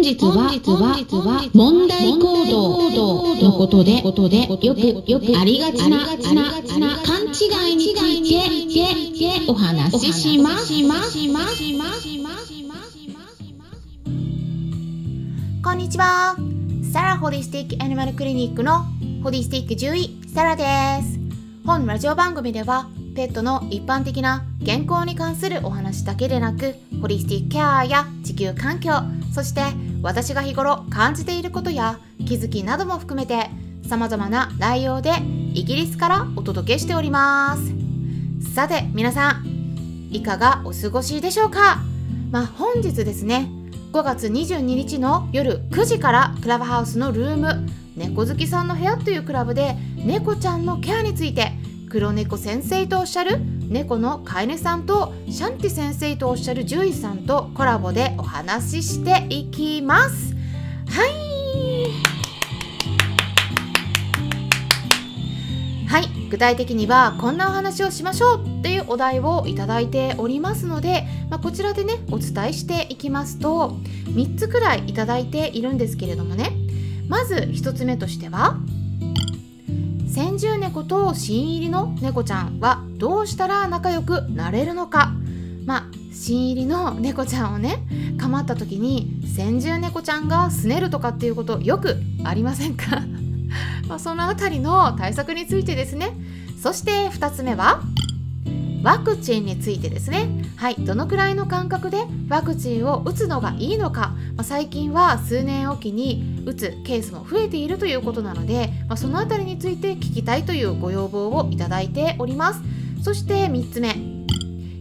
本日はは問題行動のことでことでよくよくありがちな勘違いについてお話しします。こんにちは。サラホリスティックアニマルクリニックのホリスティック獣医サラです。本ラジオ番組ではペットの一般的な健康に関するお話だけでなくホリスティックケアや地球環境そして私が日頃感じていることや気づきなども含めて様々な内容でイギリスからお届けしております。さて皆さんいかがお過ごしでしょうか？まあ本日ですね5月22日の夜9時からクラブハウスのルーム猫好きさんの部屋というクラブで猫ちゃんのケアについて黒猫先生とおっしゃる猫の飼い主さんとシャンティ先生とおっしゃる獣医さんとコラボでお話ししていきます。はい。はい。具体的にはこんなお話をしましょうっていうお題をいただいておりますので、まあ、こちらでねお伝えしていきますと3つくらいいただいているんですけれどもね。まず1つ目としては住猫と新入りの猫ちゃんはどうしたら仲良くなれるのか。まあ新入りの猫ちゃんをね構った時に先住猫ちゃんがすねるとかっていうことよくありませんか？まその辺りの対策についてですね。そして2つ目はワクチンについてですね。はい。どのくらいの間隔でワクチンを打つのがいいのか、まあ、最近は数年おきに打つケースも増えているということなので、まあ、その辺りについて聞きたいというご要望をいただいております。そして3つ目。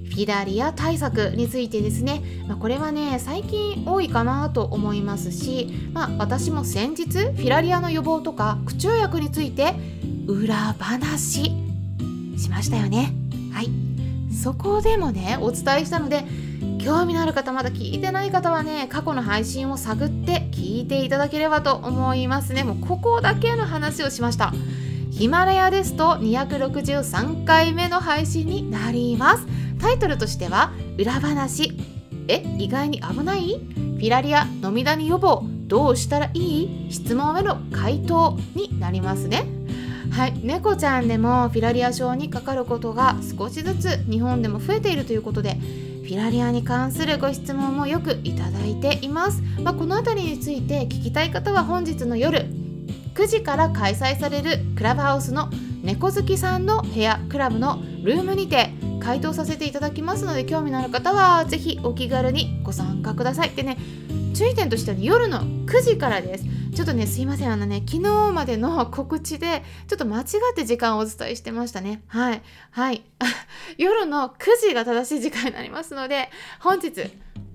フィラリア対策についてですね、まあ、これはね最近多いかなと思いますし、まあ、私も先日フィラリアの予防とか口調薬について裏話しましたよね。はい。そこでもねお伝えしたので興味のある方まだ聞いてない方はね過去の配信を探って聞いていただければと思いますね。もうここだけの話をしました。ヒマラヤですと263回目の配信になります。タイトルとしては裏話。え意外に危ない？フィラリア飲みダニ予防どうしたらいい？質問への回答になりますね。はい。猫ちゃんでもフィラリア症にかかることが少しずつ日本でも増えているということでフィラリアに関するご質問もよくいただいています、まあ、この辺りについて聞きたい方は本日の夜9時から開催されるクラブハウスの猫好きさんの部屋クラブのルームにて回答させていただきますので興味のある方は是非お気軽にご参加ください。でね注意点としては夜の9時からです。ちょっとねすいません。あのね昨日までの告知でちょっと間違って時間をお伝えしてましたね。はい。はい。夜の9時が正しい時間になりますので本日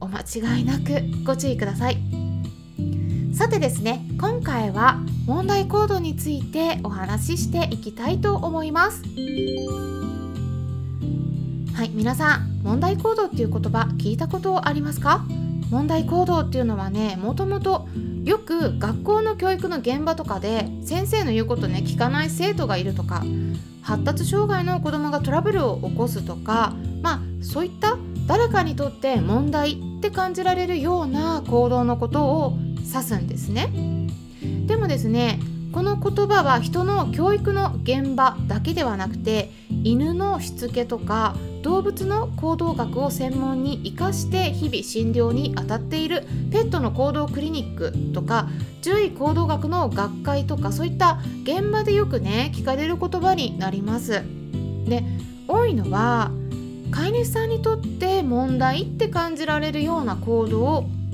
お間違いなくご注意ください。さてですね今回は問題行動についてお話ししていきたいと思います。はい。皆さん問題行動っていう言葉聞いたことありますか？問題行動っていうのはねもともとよく学校の教育の現場とかで先生の言うことね聞かない生徒がいるとか発達障害の子どもがトラブルを起こすとかまあそういった誰かにとって問題って感じられるような行動のことを指すんですね。でもですねこの言葉は人の教育の現場だけではなくて犬のしつけとか動物の行動学を専門に生かして日々診療に当たっているペットの行動クリニックとか獣医行動学の学会とかそういった現場でよくね聞かれる言葉になります。で多いのは飼い主さんにとって問題って感じられるような行動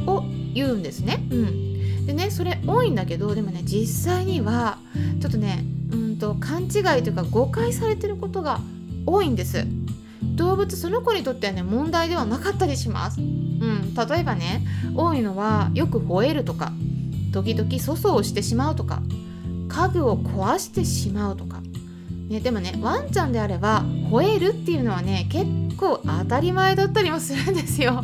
を言うんですね。うんでねそれ多いんだけどでもね実際にはちょっとねうんと勘違いというか誤解されてることが多いんです動物その子にとってはね問題ではなかったりします。うん例えばね多いのはよく吠えるとか時々粗相をしてしまうとか家具を壊してしまうとか。ね、でもねワンちゃんであれば吠えるっていうのはね結構当たり前だったりもするんですよ。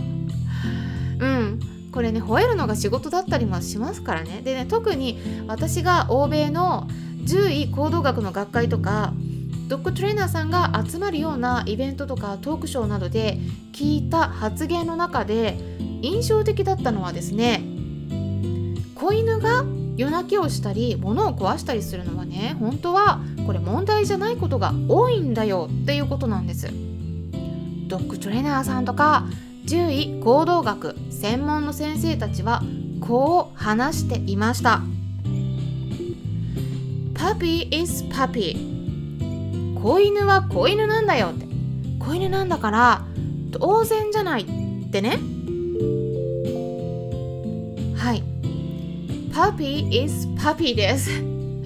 うん。これね吠えるのが仕事だったりもしますからね。でね特に私が欧米の獣医行動学の学会とかドッグトレーナーさんが集まるようなイベントとかトークショーなどで聞いた発言の中で印象的だったのはですね子犬が夜泣きをしたり物を壊したりするのはね本当はこれ問題じゃないことが多いんだよっていうことなんです。ドッグトレーナーさんとか獣医行動学専門の先生たちはこう話していました。Puppy is puppy. 子犬は子犬なんだよって。子犬なんだから当然じゃないってね。はい。Puppy is puppy です。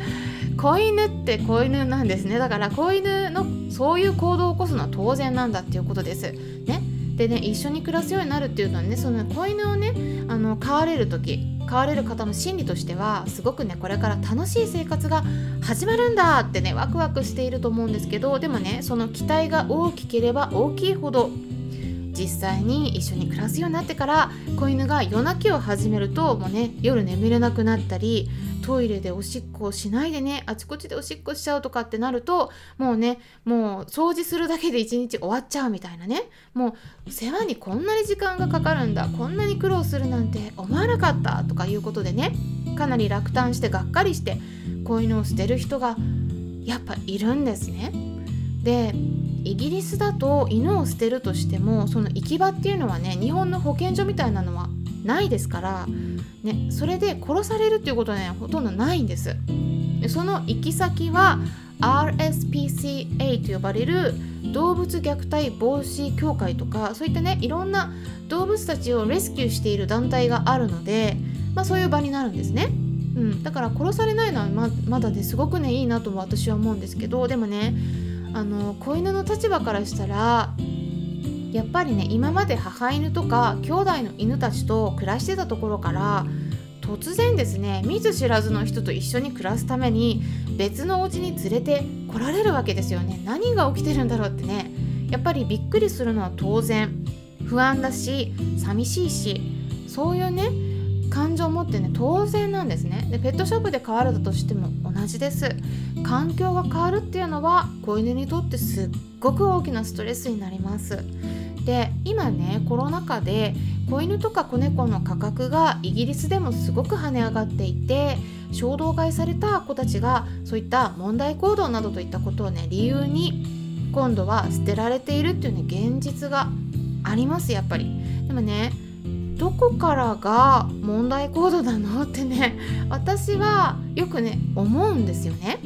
子犬って子犬なんですね。だから子犬のそういう行動を起こすのは当然なんだっていうことです。ね。でね一緒に暮らすようになるっていうのはねその子犬をねあの飼われる時飼われる方の心理としてはすごくねこれから楽しい生活が始まるんだってねワクワクしていると思うんですけどでもねその期待が大きければ大きいほど実際に一緒に暮らすようになってから子犬が夜泣きを始めるともうね夜眠れなくなったりトイレでおしっこをしないでねあちこちでおしっこしちゃうとかってなるともうねもう掃除するだけで一日終わっちゃうみたいなねもう世話にこんなに時間がかかるんだこんなに苦労するなんて思わなかったとかいうことでねかなり落胆してがっかりして子犬を捨てる人がやっぱいるんですね。でイギリスだと犬を捨てるとしてもその行き場っていうのはね日本の保健所みたいなのはないですから、ね、それで殺されるっていうことはねほとんどないんです。でその行き先は RSPCA と呼ばれる動物虐待防止協会とかそういったねいろんな動物たちをレスキューしている団体があるので、まあ、そういう場になるんですね、うん、だから殺されないのはままだねすごくねいいなとも私は思うんですけどでもねあの子犬の立場からしたらやっぱりね今まで母犬とか兄弟の犬たちと暮らしてたところから突然ですね見ず知らずの人と一緒に暮らすために別のお家に連れて来られるわけですよね。何が起きてるんだろうってね。やっぱりびっくりするのは当然。不安だし寂しいしそういうね感情を持ってね当然なんですね。でペットショップで飼われたとしても同じです。環境が変わるっていうのは子犬にとってすっごく大きなストレスになります。で今ねコロナ禍で子犬とか子猫の価格がイギリスでもすごく跳ね上がっていて衝動買いされた子たちがそういった問題行動などといったことをね理由に今度は捨てられているっていうね現実がありますやっぱり。でもねどこからが問題行動なのってね 私はよくね思うんですよね。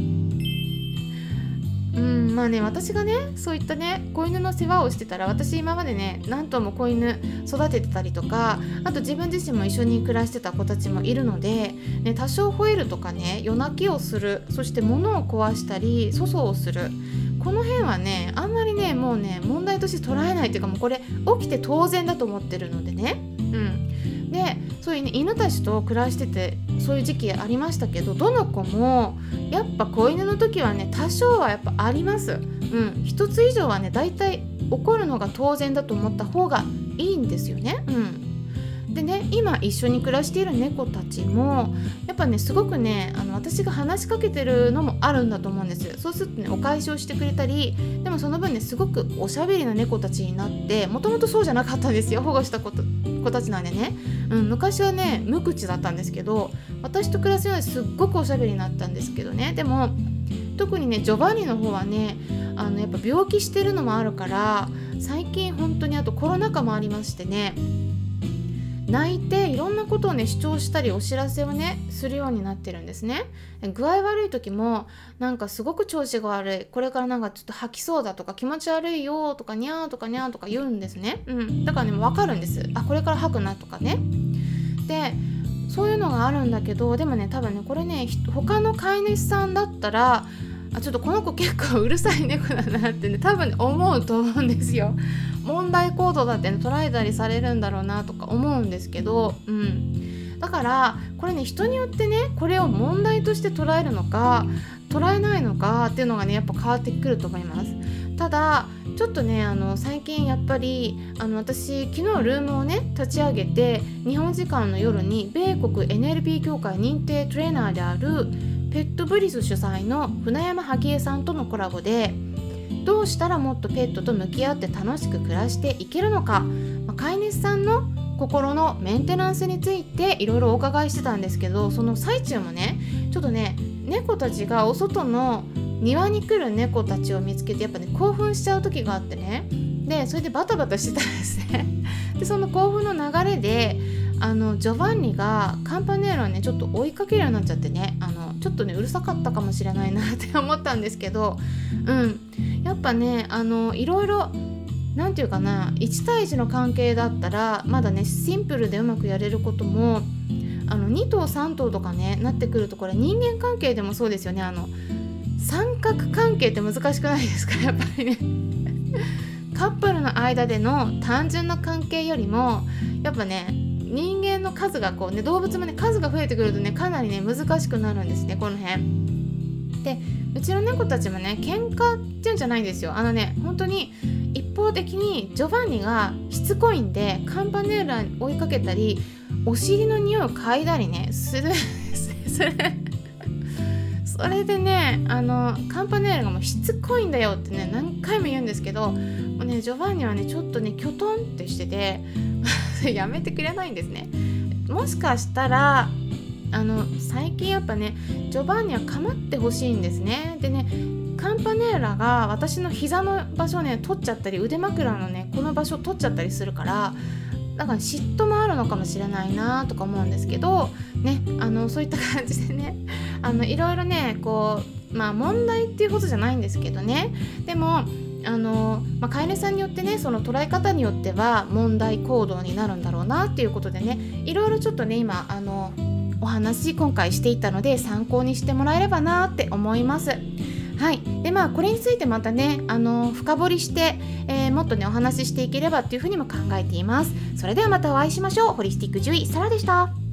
うんまあね私がねそういったね子犬の世話をしてたら私今までね何頭も子犬育ててたりとかあと自分自身も一緒に暮らしてた子たちもいるので、ね、多少吠えるとかね夜泣きをするそして物を壊したり粗相をするこの辺はねあんまりねもうね問題として捉えないというかもうこれ起きて当然だと思ってるのでね。でそういうね犬たちと暮らしててそういう時期ありましたけどどの子もやっぱ子犬の時はね多少はやっぱあります。うん。一つ以上はね大体怒るのが当然だと思った方がいいんですよね。うん。でね今一緒に暮らしている猫たちもやっぱねすごくねあの私が話しかけてるのもあるんだと思うんですそうするとねお返しをしてくれたりでもその分ねすごくおしゃべりな猫たちになってもともとそうじゃなかったんですよ。保護した子子たちなんでね、うん、昔はね無口だったんですけど私と暮らすようにすっごくおしゃべりになったんですけどね。でも特にねジョバンニの方はねあのやっぱ病気してるのもあるから最近本当にあとコロナ禍もありましてね。泣いていろんなことをね主張したりお知らせをねするようになってるんですね。具合悪い時もなんかすごく調子が悪い。これからなんかちょっと吐きそうだとか気持ち悪いよとかにゃーとかにゃーとか言うんですね。うん。だからね分かるんです。あこれから吐くなとかね。でそういうのがあるんだけどでもね多分ねこれね他の飼い主さんだったらあちょっとこの子結構うるさい猫だなってね多分、ね、思うと思うんですよ。問題行動だって、捉えたりされるんだろうなとか思うんですけどうん。だからこれね人によってねこれを問題として捉えるのか捉えないのかっていうのがねやっぱ変わってくると思います。ただちょっとねあの最近やっぱりあの私昨日ルームをね立ち上げて日本時間の夜に米国 NLP 協会認定トレーナーであるペットブリス主催の船山萩江さんとのコラボでどうしたらもっとペットと向き合って楽しく暮らしていけるのか、まあ、飼い主さんの心のメンテナンスについていろいろお伺いしてたんですけどその最中もねちょっとね猫たちがお外の庭に来る猫たちを見つけてやっぱね興奮しちゃう時があってね。でそれでバタバタしてたんですね。でその興奮の流れであのジョバンニがカンパネーラをねちょっと追いかけるようになっちゃってねあのちょっとねうるさかったかもしれないなって思ったんですけどうん。やっぱねあのいろいろ何て言うかな1対1の関係だったらまだねシンプルでうまくやれることもあの2頭3頭とかねなってくるとこれ人間関係でもそうですよね。あの三角関係って難しくないですか？やっぱりね。カップルの間での単純な関係よりもやっぱね人間の数がこうね動物もね数が増えてくるとねかなりね難しくなるんですねこの辺。でうちの猫たちもね喧嘩っていうんじゃないんですよ。あのね本当に一方的にジョバンニがしつこいんでカンパネーラに追いかけたりお尻の匂いを嗅いだりねするすそれそれでねあのカンパネーラがもうしつこいんだよってね何回も言うんですけどもうねジョバンニはねちょっとねキョトンってしてて やめてくれないんですね。もしかしたらあの最近やっぱねジョバンニは構ってほしいんですね。でねカンパネーラが私の膝の場所ね取っちゃったり腕枕のねこの場所取っちゃったりするからだから嫉妬もあるのかもしれないなとか思うんですけどねあのそういった感じでね あのいろいろねこうまあ問題っていうことじゃないんですけどね。でもあの、まあ、飼い主さんによってねその捉え方によっては問題行動になるんだろうなっていうことでねいろいろちょっとね今あのお話今回していたので参考にしてもらえればなって思います。はいでまあこれについてまたねあの深掘りして、えー、もっとねお話ししていければっていうふうにも考えています。それではまたお会いしましょう。ホリスティック獣医サラでした。